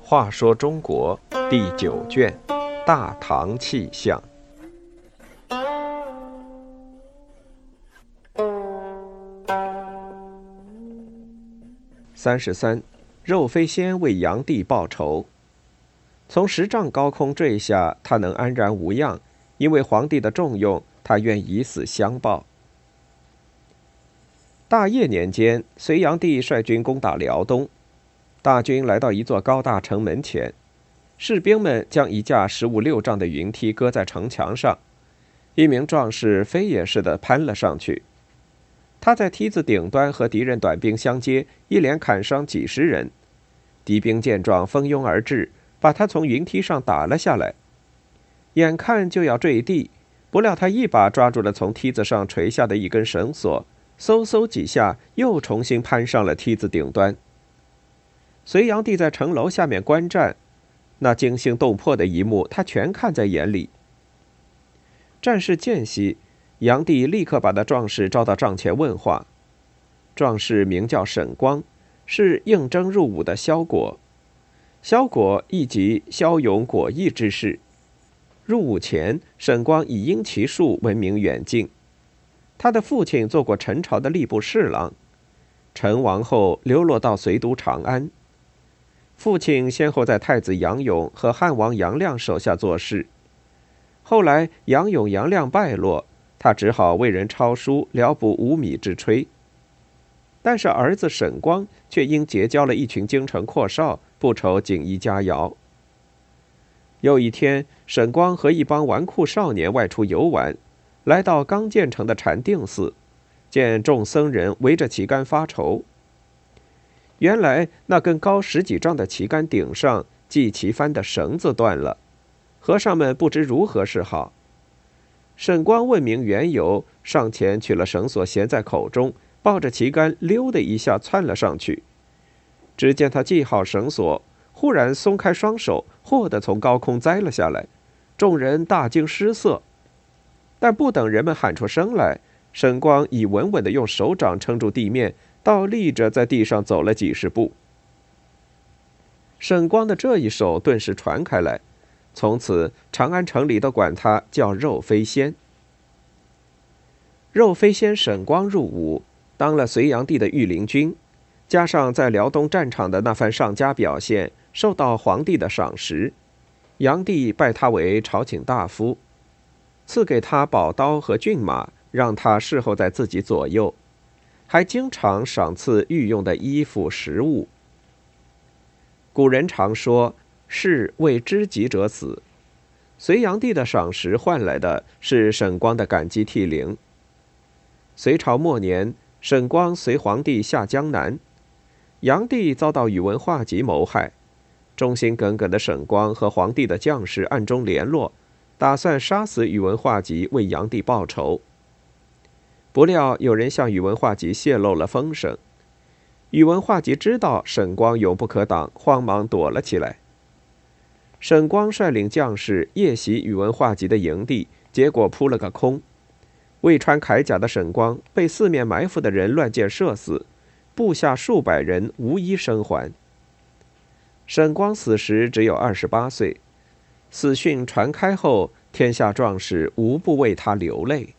话说中国第九卷《大唐气象》三十三，肉飞仙为炀帝报仇。从十丈高空坠下，他能安然无恙，因为皇帝的重用，他愿以死相报。大业年间，隋炀帝率军攻打辽东。大军来到一座高大城门前，士兵们将一架十五六丈的云梯搁在城墙上，一名壮士飞也似的攀了上去。他在梯子顶端和敌人短兵相接，一连砍伤几十人。敌兵见状，蜂拥而至，把他从云梯上打了下来。眼看就要坠地，不料他一把抓住了从梯子上垂下的一根绳索，嗖嗖几下，又重新攀上了梯子顶端。隋炀帝在城楼下面观战，那惊心动魄的一幕，他全看在眼里。战事间隙，炀帝立刻把那壮士招到帐前问话。壮士名叫沈光，是应征入伍的萧果。萧果亦即骁勇果毅之士。入伍前，沈光以鹰骑术闻名远近。他的父亲做过陈朝的吏部侍郎，陈亡后流落到隋都长安。父亲先后在太子杨勇和汉王杨亮手下做事，后来杨勇、杨亮败落，他只好为人抄书，聊补无米之炊。但是儿子沈光却因结交了一群京城阔少，不愁锦衣佳肴。有一天，沈光和一帮纨绔少年外出游玩，来到刚建成的禅定寺，见众僧人围着旗杆发愁。原来那根高十几丈的旗杆顶上系旗幡的绳子断了，和尚们不知如何是好。沈光问明缘由，上前取了绳索衔在口中，抱着旗杆溜的一下窜了上去。只见他系好绳索，忽然松开双手，霍地从高空栽了下来。众人大惊失色，但不等人们喊出声来，沈光已稳稳地用手掌撑住地面。倒立着在地上走了几十步。沈光的这一手顿时传开来，从此长安城里都管他叫肉飞仙。肉飞仙沈光入伍，当了隋炀帝的御林军，加上在辽东战场的那番上佳表现，受到皇帝的赏识，炀帝拜他为朝请大夫，赐给他宝刀和骏马，让他侍候在自己左右。还经常赏赐御用的衣服、食物。古人常说“士为知己者死”，隋炀帝的赏识换来的是沈光的感激涕零。隋朝末年，沈光随皇帝下江南，炀帝遭到宇文化及谋害，忠心耿耿的沈光和皇帝的将士暗中联络，打算杀死宇文化及，为炀帝报仇。不料有人向宇文化及泄露了风声，宇文化及知道沈光永不可挡，慌忙躲了起来。沈光率领将士夜袭宇文化及的营地，结果扑了个空。未穿铠甲的沈光被四面埋伏的人乱箭射死，部下数百人无一生还。沈光死时只有二十八岁，死讯传开后，天下壮士无不为他流泪。